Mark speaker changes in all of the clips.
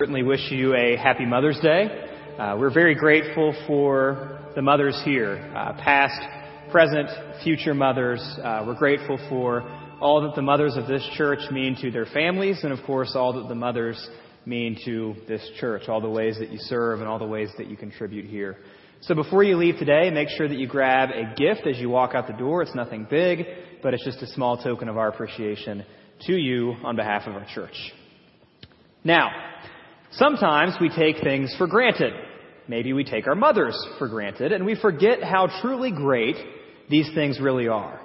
Speaker 1: certainly wish you a happy Mother's Day. Uh, we're very grateful for the mothers here, uh, past, present, future mothers. Uh, we're grateful for all that the mothers of this church mean to their families, and of course, all that the mothers mean to this church, all the ways that you serve and all the ways that you contribute here. So before you leave today, make sure that you grab a gift as you walk out the door. It's nothing big, but it's just a small token of our appreciation to you on behalf of our church. Now, Sometimes we take things for granted. Maybe we take our mothers for granted and we forget how truly great these things really are.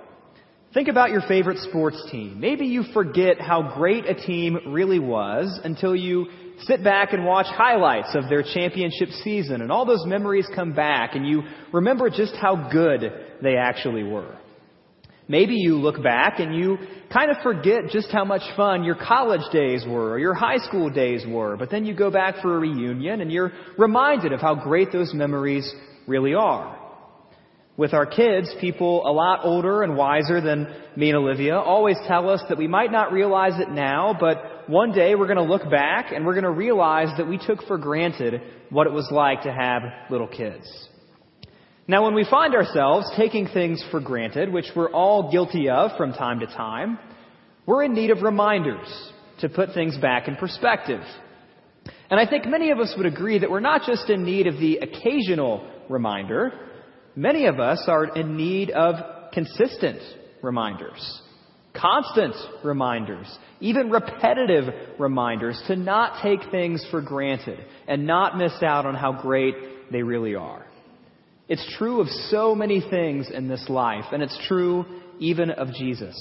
Speaker 1: Think about your favorite sports team. Maybe you forget how great a team really was until you sit back and watch highlights of their championship season and all those memories come back and you remember just how good they actually were. Maybe you look back and you kind of forget just how much fun your college days were or your high school days were, but then you go back for a reunion and you're reminded of how great those memories really are. With our kids, people a lot older and wiser than me and Olivia always tell us that we might not realize it now, but one day we're going to look back and we're going to realize that we took for granted what it was like to have little kids. Now, when we find ourselves taking things for granted, which we're all guilty of from time to time, we're in need of reminders to put things back in perspective. And I think many of us would agree that we're not just in need of the occasional reminder, many of us are in need of consistent reminders, constant reminders, even repetitive reminders to not take things for granted and not miss out on how great they really are. It's true of so many things in this life, and it's true even of Jesus.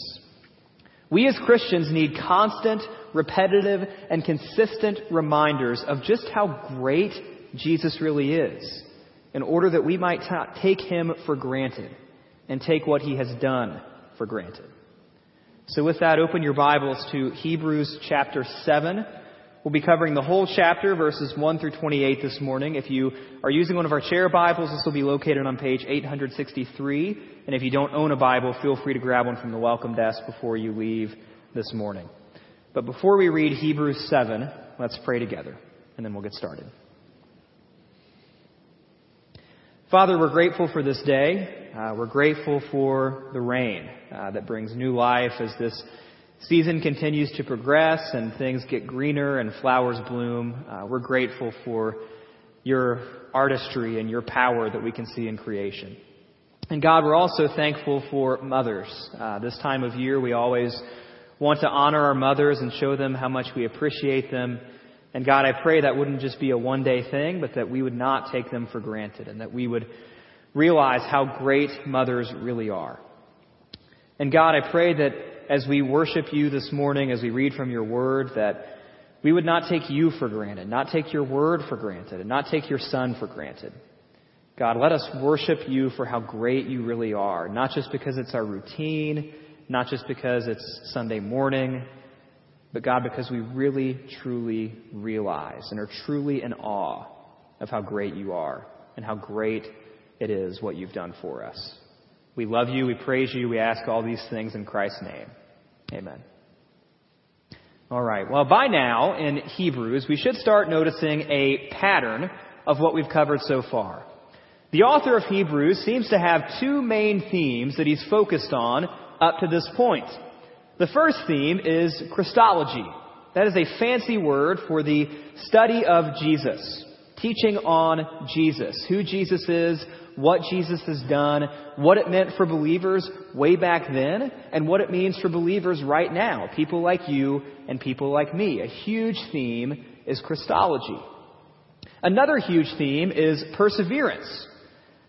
Speaker 1: We as Christians need constant, repetitive, and consistent reminders of just how great Jesus really is in order that we might take him for granted and take what he has done for granted. So with that, open your Bibles to Hebrews chapter 7. We'll be covering the whole chapter, verses 1 through 28 this morning. If you are using one of our chair Bibles, this will be located on page 863. And if you don't own a Bible, feel free to grab one from the welcome desk before you leave this morning. But before we read Hebrews 7, let's pray together, and then we'll get started. Father, we're grateful for this day. Uh, we're grateful for the rain uh, that brings new life as this season continues to progress and things get greener and flowers bloom, uh, we're grateful for your artistry and your power that we can see in creation. And God, we're also thankful for mothers. Uh, this time of year, we always want to honor our mothers and show them how much we appreciate them. And God, I pray that wouldn't just be a one day thing, but that we would not take them for granted and that we would realize how great mothers really are. And God, I pray that as we worship you this morning, as we read from your word, that we would not take you for granted, not take your word for granted, and not take your son for granted. God, let us worship you for how great you really are, not just because it's our routine, not just because it's Sunday morning, but God, because we really, truly realize and are truly in awe of how great you are and how great it is what you've done for us. We love you. We praise you. We ask all these things in Christ's name. Amen. All right. Well, by now in Hebrews, we should start noticing a pattern of what we've covered so far. The author of Hebrews seems to have two main themes that he's focused on up to this point. The first theme is Christology. That is a fancy word for the study of Jesus, teaching on Jesus, who Jesus is, what Jesus has done, what it meant for believers way back then, and what it means for believers right now, people like you and people like me. A huge theme is Christology. Another huge theme is perseverance.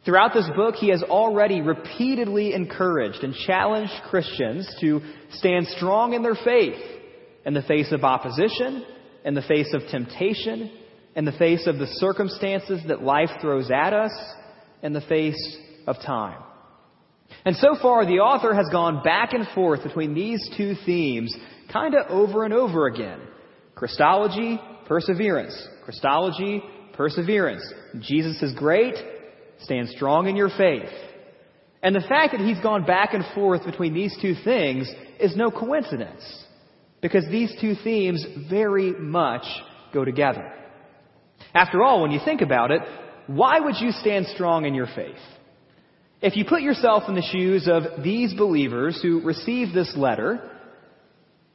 Speaker 1: Throughout this book, he has already repeatedly encouraged and challenged Christians to stand strong in their faith in the face of opposition, in the face of temptation, in the face of the circumstances that life throws at us, in the face of time. And so far, the author has gone back and forth between these two themes kind of over and over again. Christology, perseverance. Christology, perseverance. Jesus is great. Stand strong in your faith. And the fact that he's gone back and forth between these two things is no coincidence. Because these two themes very much go together. After all, when you think about it, why would you stand strong in your faith? If you put yourself in the shoes of these believers who received this letter,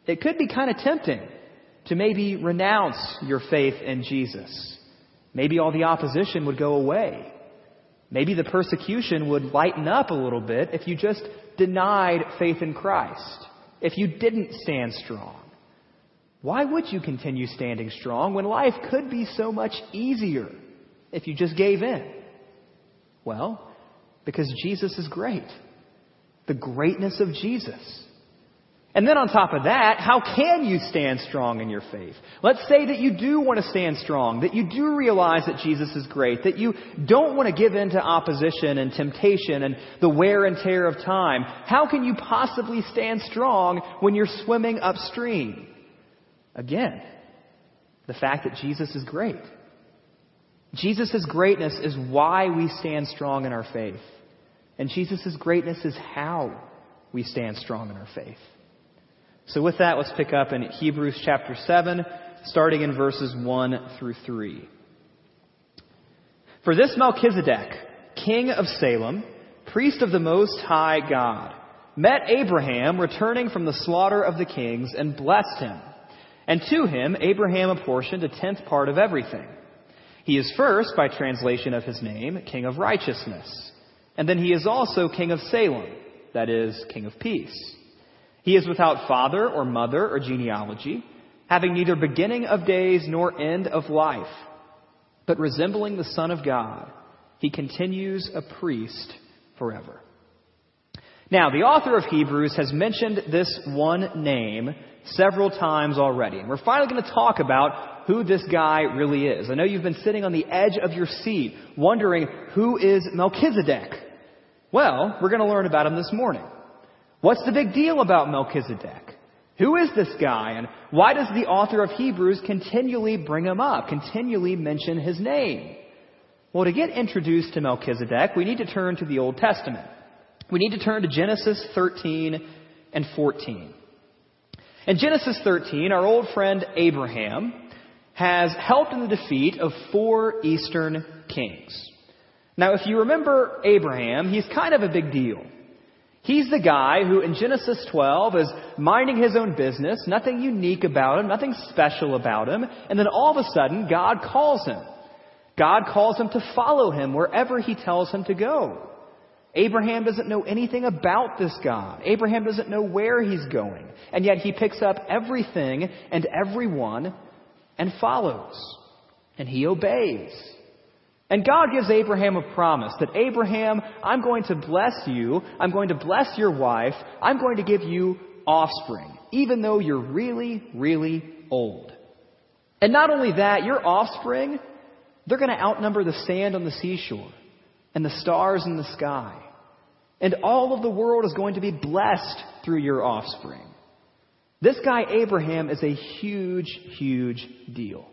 Speaker 1: it could be kind of tempting to maybe renounce your faith in Jesus. Maybe all the opposition would go away. Maybe the persecution would lighten up a little bit if you just denied faith in Christ, if you didn't stand strong. Why would you continue standing strong when life could be so much easier if you just gave in? Well, because Jesus is great. The greatness of Jesus. And then on top of that, how can you stand strong in your faith? Let's say that you do want to stand strong, that you do realize that Jesus is great, that you don't want to give in to opposition and temptation and the wear and tear of time. How can you possibly stand strong when you're swimming upstream? Again, the fact that Jesus is great. Jesus' greatness is why we stand strong in our faith. And Jesus' greatness is how we stand strong in our faith. So with that, let's pick up in Hebrews chapter 7, starting in verses 1 through 3. For this Melchizedek, king of Salem, priest of the Most High God, met Abraham returning from the slaughter of the kings and blessed him. And to him Abraham apportioned a tenth part of everything. He is first, by translation of his name, king of righteousness. And then he is also king of Salem, that is, king of peace. He is without father or mother or genealogy, having neither beginning of days nor end of life, but resembling the Son of God, he continues a priest forever. Now, the author of Hebrews has mentioned this one name several times already, and we're finally going to talk about who this guy really is. I know you've been sitting on the edge of your seat wondering who is Melchizedek. Well, we're going to learn about him this morning. What's the big deal about Melchizedek? Who is this guy and why does the author of Hebrews continually bring him up, continually mention his name? Well, to get introduced to Melchizedek, we need to turn to the Old Testament. We need to turn to Genesis 13 and 14. In Genesis 13, our old friend Abraham has helped in the defeat of four eastern kings. Now, if you remember Abraham, he's kind of a big deal. He's the guy who in Genesis 12 is minding his own business, nothing unique about him, nothing special about him, and then all of a sudden God calls him. God calls him to follow him wherever he tells him to go. Abraham doesn't know anything about this God. Abraham doesn't know where he's going. And yet he picks up everything and everyone and follows. And he obeys. And God gives Abraham a promise that Abraham, I'm going to bless you. I'm going to bless your wife. I'm going to give you offspring, even though you're really, really old. And not only that, your offspring, they're going to outnumber the sand on the seashore and the stars in the sky. And all of the world is going to be blessed through your offspring. This guy, Abraham, is a huge, huge deal.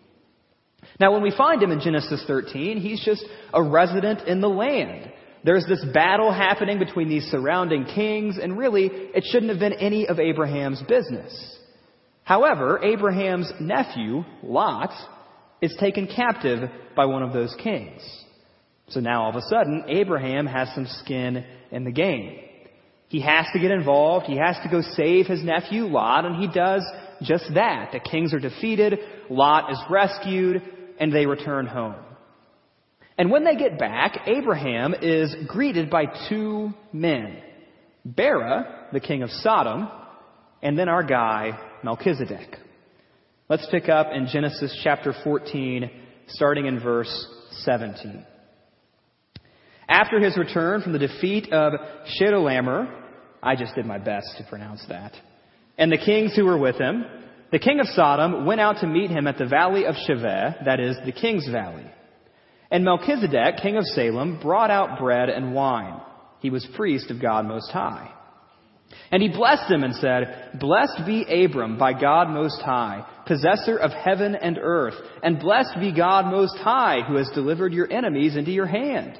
Speaker 1: Now, when we find him in Genesis 13, he's just a resident in the land. There's this battle happening between these surrounding kings, and really, it shouldn't have been any of Abraham's business. However, Abraham's nephew, Lot, is taken captive by one of those kings. So now all of a sudden, Abraham has some skin in the game. He has to get involved. He has to go save his nephew, Lot, and he does just that. The kings are defeated. Lot is rescued and they return home. And when they get back, Abraham is greeted by two men. Bera, the king of Sodom, and then our guy, Melchizedek. Let's pick up in Genesis chapter 14, starting in verse 17. After his return from the defeat of Chedorlaomer, I just did my best to pronounce that, and the kings who were with him, the king of Sodom went out to meet him at the valley of Shaveh, that is, the king's valley. And Melchizedek, king of Salem, brought out bread and wine. He was priest of God Most High. And he blessed him and said, Blessed be Abram by God Most High, possessor of heaven and earth, and blessed be God Most High, who has delivered your enemies into your hand.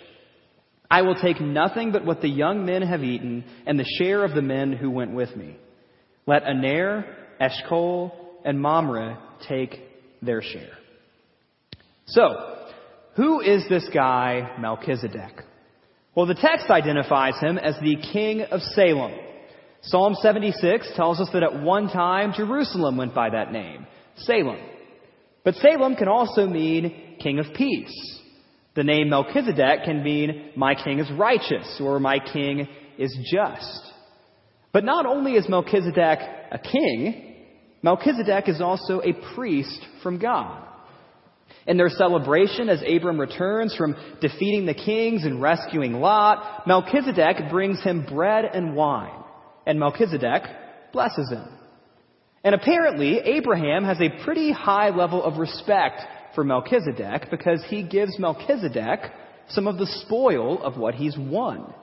Speaker 2: I will take nothing but what the young men have eaten and the share of the men who went with me. Let Aner, Eshcol, and Mamre take their share. So, who is this guy Melchizedek? Well, the text identifies him as the king of Salem. Psalm 76 tells us that at one time Jerusalem went by that name, Salem. But Salem can also mean king of peace. The name Melchizedek can mean my king is righteous or my king is just. But not only is Melchizedek a king, Melchizedek is also a priest from God. In their celebration, as Abram returns from defeating the kings and rescuing Lot, Melchizedek brings him bread and wine, and Melchizedek blesses him. And apparently, Abraham has a pretty high level of respect for Melchizedek because he gives Melchizedek some of the spoil of what he's won.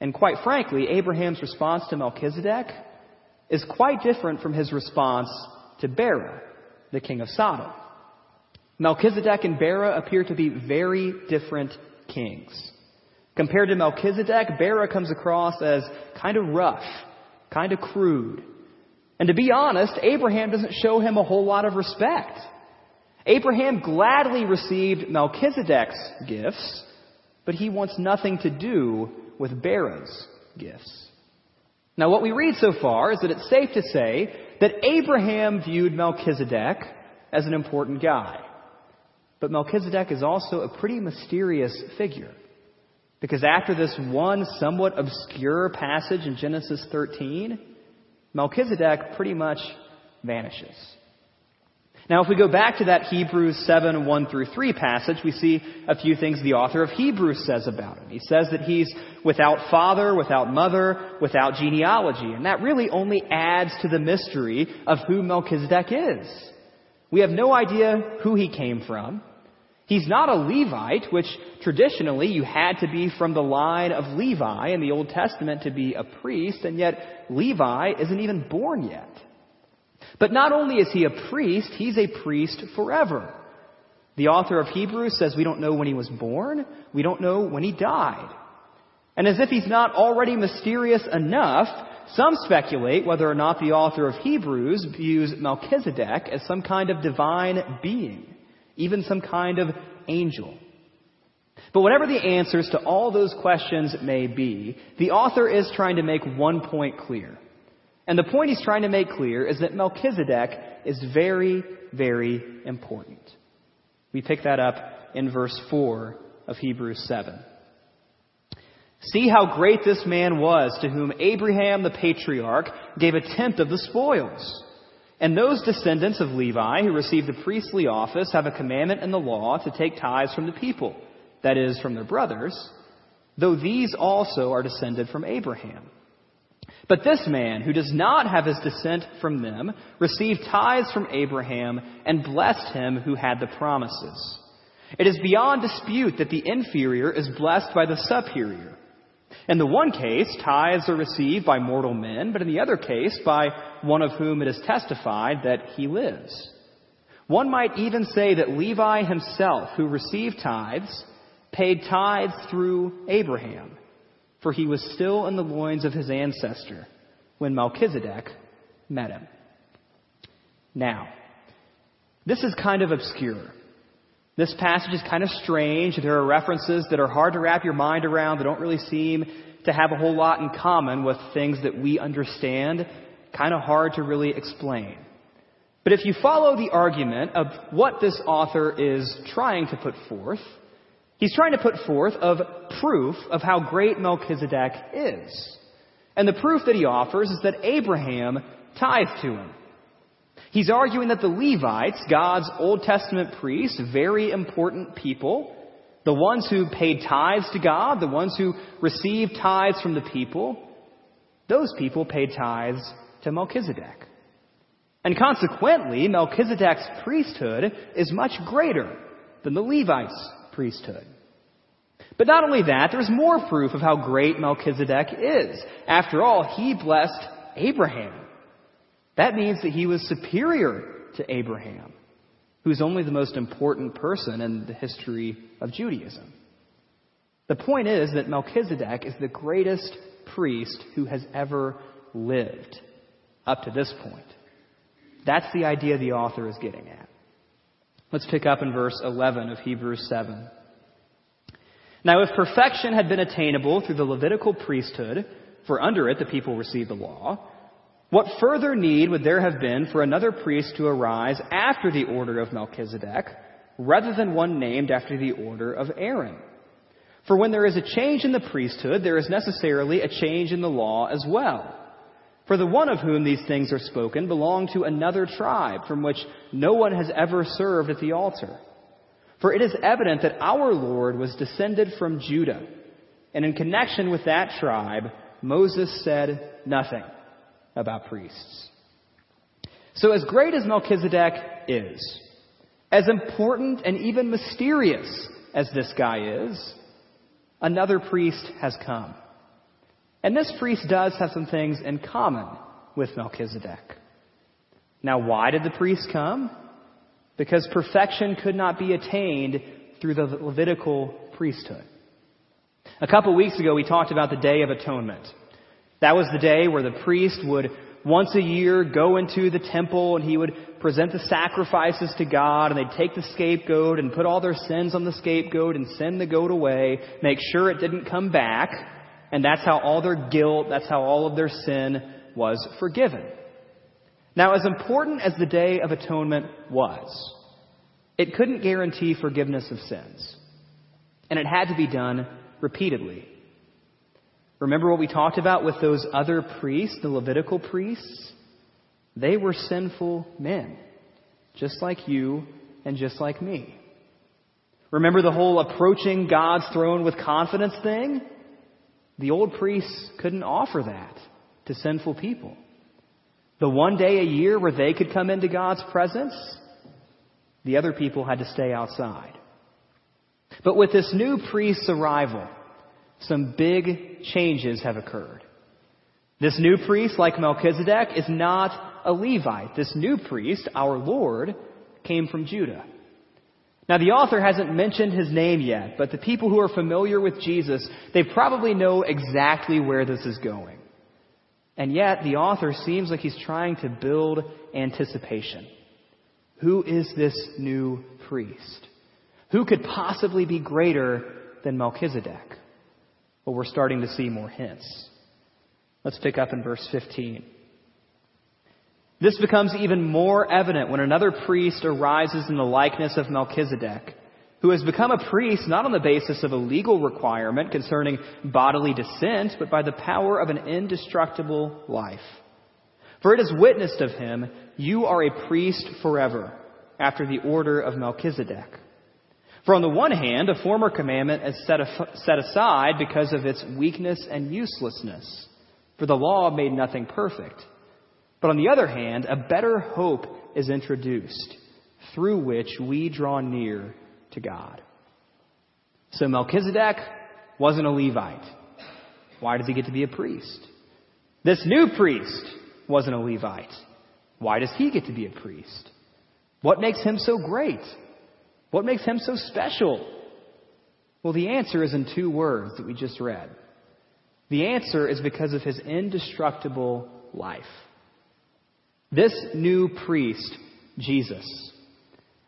Speaker 2: And quite frankly, Abraham's response to Melchizedek is quite different from his response to Bera, the king of Sodom. Melchizedek and Bera appear to be very different kings. Compared to Melchizedek, Bera comes across as kind of rough, kind of crude. And to be honest, Abraham doesn't show him a whole lot of respect. Abraham gladly received Melchizedek's gifts, but he wants nothing to do with Bera's gifts. Now, what we read so far is that it's safe to say that Abraham viewed Melchizedek as an important guy. But Melchizedek is also a pretty mysterious figure. Because after this one somewhat obscure passage in Genesis 13, Melchizedek pretty much vanishes. Now, if we go back to that Hebrews 7, 1 through 3 passage, we see a few things the author of Hebrews says about him. He says that he's without father, without mother, without genealogy. And that really only adds to the mystery of who Melchizedek is. We have no idea who he came from. He's not a Levite, which traditionally you had to be from the line of Levi in the Old Testament to be a priest, and yet Levi isn't even born yet. But not only is he a priest, he's a priest forever. The author of Hebrews says we don't know when he was born, we don't know when he died. And as if he's not already mysterious enough, some speculate whether or not the author of Hebrews views Melchizedek as some kind of divine being even some kind of angel. But whatever the answers to all those questions may be, the author is trying to make one point clear. And the point he's trying to make clear is that Melchizedek is very, very important. We pick that up in verse 4 of Hebrews 7. See how great this man was to whom Abraham the patriarch gave a tenth of the spoils. And those descendants of Levi who received the priestly office have a commandment in the law to take tithes from the people, that is, from their brothers, though these also are descended from Abraham. But this man, who does not have his descent from them, received tithes from Abraham and blessed him who had the promises. It is beyond dispute that the inferior is blessed by the superior. In the one case, tithes are received by mortal men, but in the other case, by one of whom it is testified that he lives. One might even say that Levi himself, who received tithes, paid tithes through Abraham, for he was still in the loins of his ancestor when Melchizedek met him. Now, this is kind of obscure. This passage is kind of strange. There are references that are hard to wrap your mind around that don't really seem to have a whole lot in common with things that we understand. Kind of hard to really explain. But if you follow the argument of what this author is trying to put forth, he's trying to put forth of proof of how great Melchizedek is. And the proof that he offers is that Abraham tithed to him. He's arguing that the Levites, God's Old Testament priests, very important people, the ones who paid tithes to God, the ones who received tithes from the people, those people paid tithes to Melchizedek. And consequently, Melchizedek's priesthood is much greater than the Levites' priesthood. But not only that, there's more proof of how great Melchizedek is. After all, he blessed Abraham. That means that he was superior to Abraham, who's only the most important person in the history of Judaism. The point is that Melchizedek is the greatest priest who has ever lived up to this point. That's the idea the author is getting at. Let's pick up in verse 11 of Hebrews 7. Now, if perfection had been attainable through the Levitical priesthood, for under it the people received the law, what further need would there have been for another priest to arise after the order of Melchizedek, rather than one named after the order of Aaron? For when there is a change in the priesthood, there is necessarily a change in the law as well. For the one of whom these things are spoken belonged to another tribe from which no one has ever served at the altar. For it is evident that our Lord was descended from Judah. And in connection with that tribe, Moses said nothing about priests. So as great as Melchizedek is, as important and even mysterious as this guy is, another priest has come. And this priest does have some things in common with Melchizedek. Now, why did the priest come? because perfection could not be attained through the Levitical priesthood. A couple weeks ago, we talked about the Day of Atonement. That was the day where the priest would once a year go into the temple and he would present the sacrifices to God and they'd take the scapegoat and put all their sins on the scapegoat and send the goat away, make sure it didn't come back, and that's how all their guilt, that's how all of their sin was forgiven. Now, as important as the Day of Atonement was, it couldn't guarantee forgiveness of sins. And it had to be done repeatedly. Remember what we talked about with those other priests, the Levitical priests? They were sinful men, just like you and just like me. Remember the whole approaching God's throne with confidence thing? The old priests couldn't offer that to sinful people. The one day a year where they could come into God's presence, the other people had to stay outside. But with this new priest's arrival, some big changes have occurred. This new priest, like Melchizedek, is not a Levite. This new priest, our Lord, came from Judah. Now, the author hasn't mentioned his name yet, but the people who are familiar with Jesus, they probably know exactly where this is going. And yet, the author seems like he's trying to build anticipation. Who is this new priest? Who could possibly be greater than Melchizedek? Well, we're starting to see more hints. Let's pick up in verse 15. This becomes even more evident when another priest arises in the likeness of Melchizedek who has become a priest not on the basis of a legal requirement concerning bodily descent, but by the power of an indestructible life. For it is witnessed of him, you are a priest forever, after the order of Melchizedek. For on the one hand, a former commandment is set, set aside because of its weakness and uselessness, for the law made nothing perfect. But on the other hand, a better hope is introduced, through which we draw near to God. So Melchizedek wasn't a Levite. Why does he get to be a priest? This new priest wasn't a Levite. Why does he get to be a priest? What makes him so great? What makes him so special? Well, the answer is in two words that we just read. The answer is because of his indestructible life. This new priest, Jesus,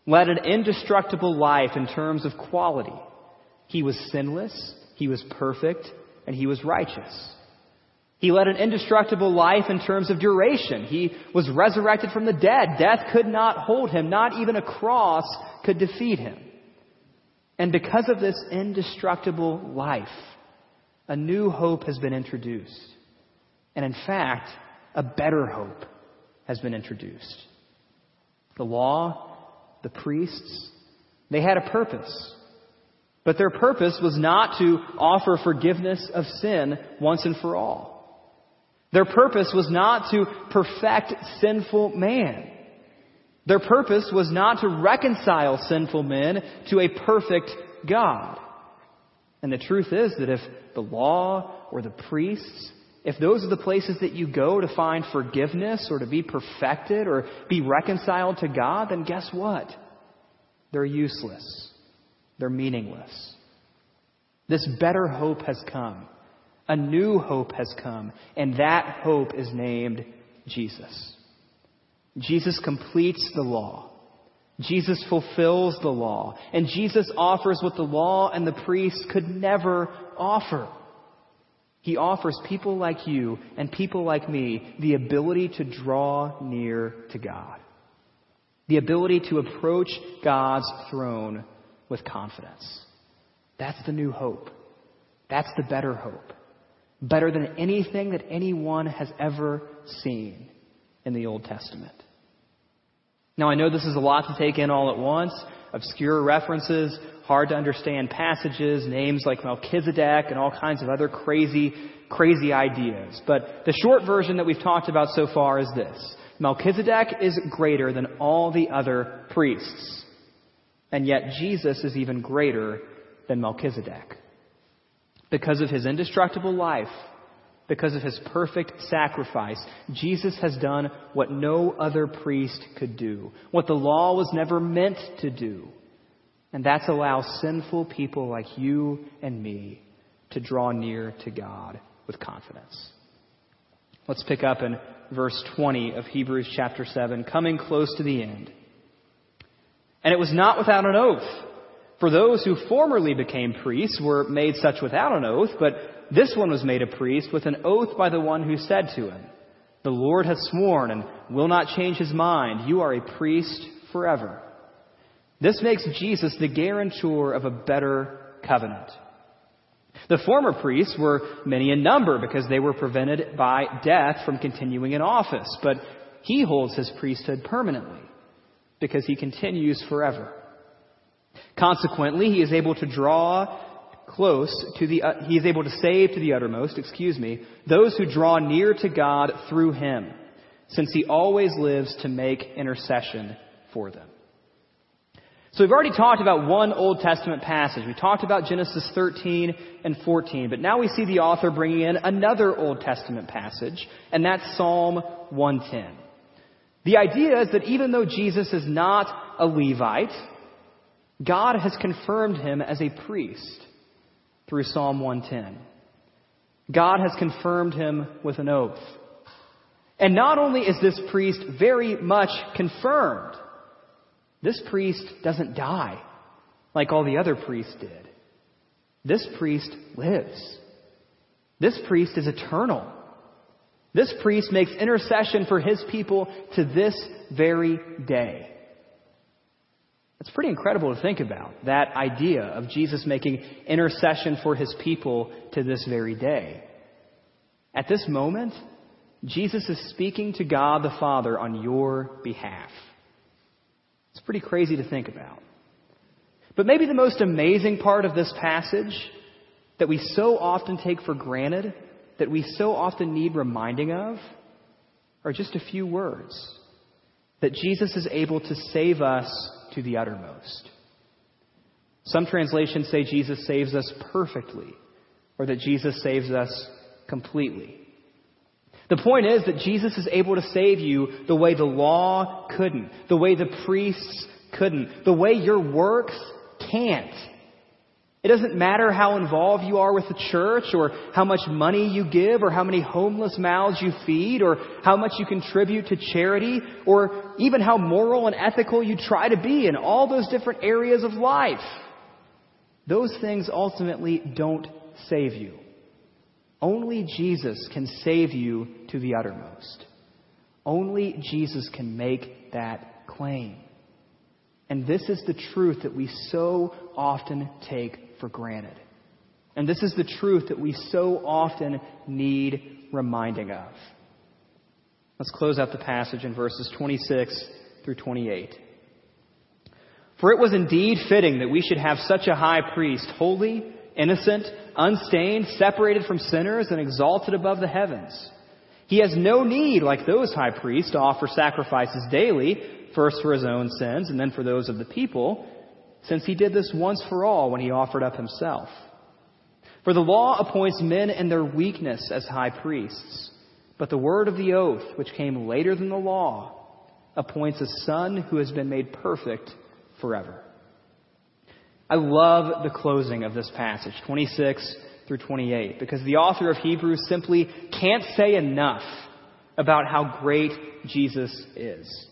Speaker 2: led an indestructible life in terms of quality. He was sinless, he was perfect, and he was righteous. He led an indestructible life in terms of duration. He was resurrected from the dead. Death could not hold him. Not even a cross could defeat him. And because of this indestructible life, a new hope has been introduced. And in fact, a better hope has been introduced. The law the priests, they had a purpose. But their purpose was not to offer forgiveness of sin once and for all. Their purpose was not to perfect sinful man. Their purpose was not to reconcile sinful men to a perfect God. And the truth is that if the law or the priests, if those are the places that you go to find forgiveness or to be perfected or be reconciled to God, then guess what? They're useless. They're meaningless. This better hope has come. A new hope has come. And that hope is named Jesus. Jesus completes the law. Jesus fulfills the law. And Jesus offers what the law and the priests could never offer. He offers people like you and people like me the ability to draw near to God. The ability to approach God's throne with confidence. That's the new hope. That's the better hope. Better than anything that anyone has ever seen in the Old Testament. Now I know this is a lot to take in all at once. Obscure references, hard to understand passages, names like Melchizedek and all kinds of other crazy, crazy ideas. But the short version that we've talked about so far is this. Melchizedek is greater than all the other priests. And yet Jesus is even greater than Melchizedek. Because of his indestructible life, because of his perfect sacrifice, Jesus has done what no other priest could do, what the law was never meant to do. And that's allow sinful people like you and me to draw near to God with confidence. Let's pick up in verse 20 of Hebrews chapter 7, coming close to the end. And it was not without an oath. For those who formerly became priests were made such without an oath, but this one was made a priest with an oath by the one who said to him, The Lord has sworn and will not change his mind. You are a priest forever. This makes Jesus the guarantor of a better covenant. The former priests were many in number because they were prevented by death from continuing in office, but he holds his priesthood permanently because he continues forever. Consequently, he is able to draw close to the, uh, he is able to save to the uttermost, excuse me, those who draw near to God through him, since he always lives to make intercession for them. So we've already talked about one Old Testament passage. We talked about Genesis 13 and 14, but now we see the author bringing in another Old Testament passage, and that's Psalm 110. The idea is that even though Jesus is not a Levite, God has confirmed him as a priest through Psalm 110. God has confirmed him with an oath. And not only is this priest very much confirmed, this priest doesn't die like all the other priests did. This priest lives. This priest is eternal. This priest makes intercession for his people to this very day. It's pretty incredible to think about that idea of Jesus making intercession for his people to this very day. At this moment, Jesus is speaking to God the Father on your behalf. It's pretty crazy to think about. But maybe the most amazing part of this passage that we so often take for granted, that we so often need reminding of, are just a few words. That Jesus is able to save us to the uttermost. Some translations say Jesus saves us perfectly, or that Jesus saves us completely. The point is that Jesus is able to save you the way the law couldn't, the way the priests couldn't, the way your works can't. It doesn't matter how involved you are with the church or how much money you give or how many homeless mouths you feed or how much you contribute to charity or even how moral and ethical you try to be in all those different areas of life. Those things ultimately don't save you. Only Jesus can save you to the uttermost. Only Jesus can make that claim. And this is the truth that we so often take for granted. And this is the truth that we so often need reminding of. Let's close out the passage in verses 26 through 28. For it was indeed fitting that we should have such a high priest, holy, innocent, unstained, separated from sinners, and exalted above the heavens. He has no need, like those high priests, to offer sacrifices daily, first for his own sins and then for those of the people since he did this once for all when he offered up himself. For the law appoints men in their weakness as high priests, but the word of the oath, which came later than the law, appoints a son who has been made perfect forever. I love the closing of this passage, 26 through 28, because the author of Hebrews simply can't say enough about how great Jesus is.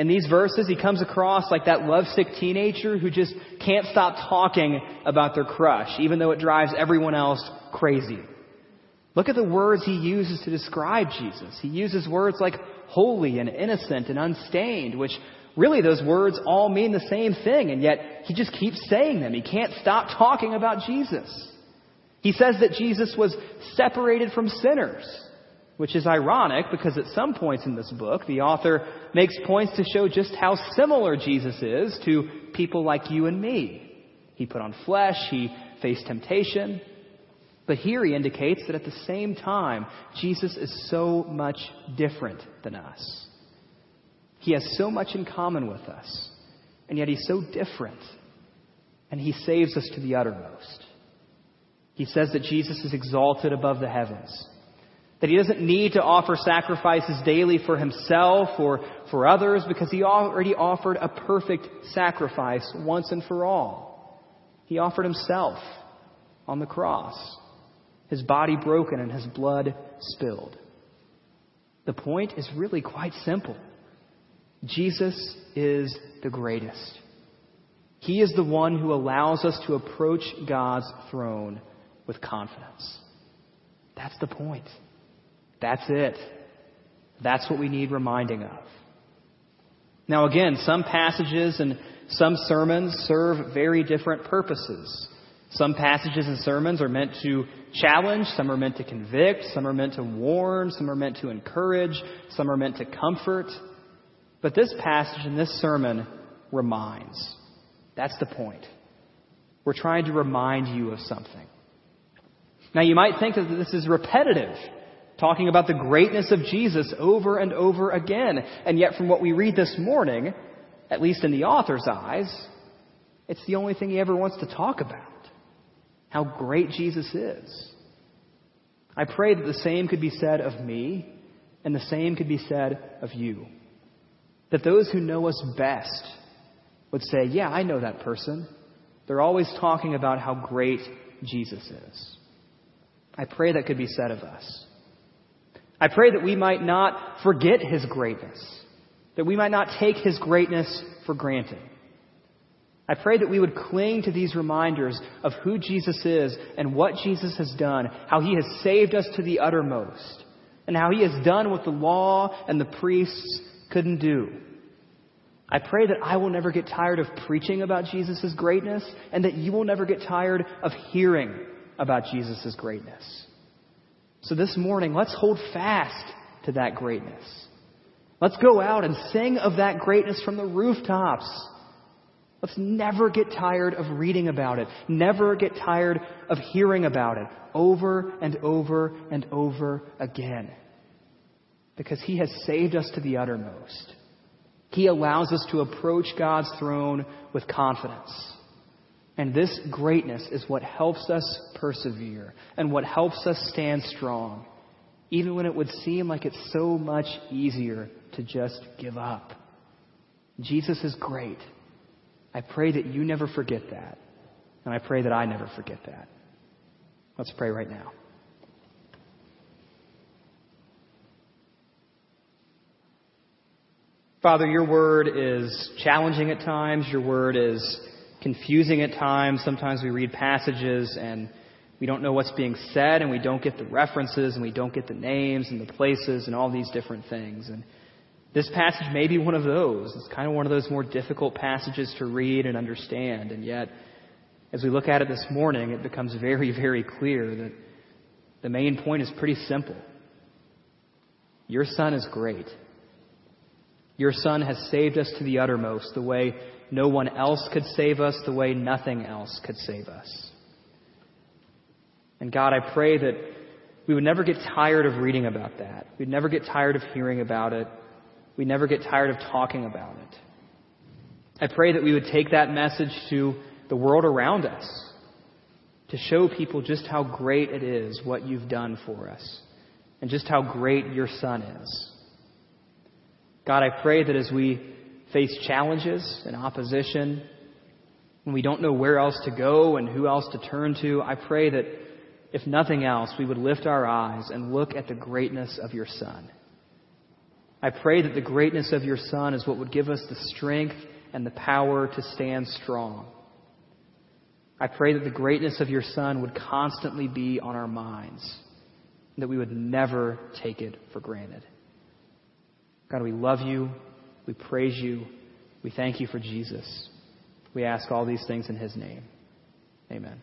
Speaker 2: In these verses, he comes across like that lovesick teenager who just can't stop talking about their crush, even though it drives everyone else crazy. Look at the words he uses to describe Jesus. He uses words like holy and innocent and unstained, which really those words all mean the same thing, and yet he just keeps saying them. He can't stop talking about Jesus. He says that Jesus was separated from sinners which is ironic because at some points in this book, the author makes points to show just how similar Jesus is to people like you and me. He put on flesh, he faced temptation. But here he indicates that at the same time, Jesus is so much different than us. He has so much in common with us, and yet he's so different. And he saves us to the uttermost. He says that Jesus is exalted above the heavens that he doesn't need to offer sacrifices daily for himself or for others because he already offered a perfect sacrifice once and for all. He offered himself on the cross, his body broken and his blood spilled. The point is really quite simple. Jesus is the greatest. He is the one who allows us to approach God's throne with confidence. That's the point. That's it. That's what we need reminding of. Now, again, some passages and some sermons serve very different purposes. Some passages and sermons are meant to challenge, some are meant to convict, some are meant to warn, some are meant to encourage, some are meant to comfort. But this passage and this sermon reminds. That's the point. We're trying to remind you of something. Now, you might think that this is repetitive talking about the greatness of Jesus over and over again. And yet, from what we read this morning, at least in the author's eyes, it's the only thing he ever wants to talk about how great Jesus is. I pray that the same could be said of me, and the same could be said of you. That those who know us best would say, Yeah, I know that person. They're always talking about how great Jesus is. I pray that could be said of us. I pray that we might not forget His greatness, that we might not take His greatness for granted. I pray that we would cling to these reminders of who Jesus is and what Jesus has done, how He has saved us to the uttermost, and how He has done what the law and the priests couldn't do. I pray that I will never get tired of preaching about Jesus' greatness and that you will never get tired of hearing about Jesus' greatness. So this morning, let's hold fast to that greatness. Let's go out and sing of that greatness from the rooftops. Let's never get tired of reading about it, never get tired of hearing about it over and over and over again. Because He has saved us to the uttermost. He allows us to approach God's throne with confidence. And this greatness is what helps us persevere and what helps us stand strong, even when it would seem like it's so much easier to just give up. Jesus is great. I pray that you never forget that. And I pray that I never forget that. Let's pray right now. Father, your word is challenging at times. Your word is confusing at times. Sometimes we read passages and we don't know what's being said and we don't get the references and we don't get the names and the places and all these different things. And this passage may be one of those. It's kind of one of those more difficult passages to read and understand. And yet, as we look at it this morning, it becomes very, very clear that the main point is pretty simple. Your Son is great. Your Son has saved us to the uttermost, the way no one else could save us the way nothing else could save us. And God, I pray that we would never get tired of reading about that. We'd never get tired of hearing about it. We'd never get tired of talking about it. I pray that we would take that message to the world around us, to show people just how great it is what you've done for us and just how great your Son is. God, I pray that as we face challenges and opposition, when we don't know where else to go and who else to turn to, I pray that if nothing else, we would lift our eyes and look at the greatness of your Son. I pray that the greatness of your Son is what would give us the strength and the power to stand strong. I pray that the greatness of your Son would constantly be on our minds, that we would never take it for granted. God, we love you. We praise you. We thank you for Jesus. We ask all these things in his name. Amen.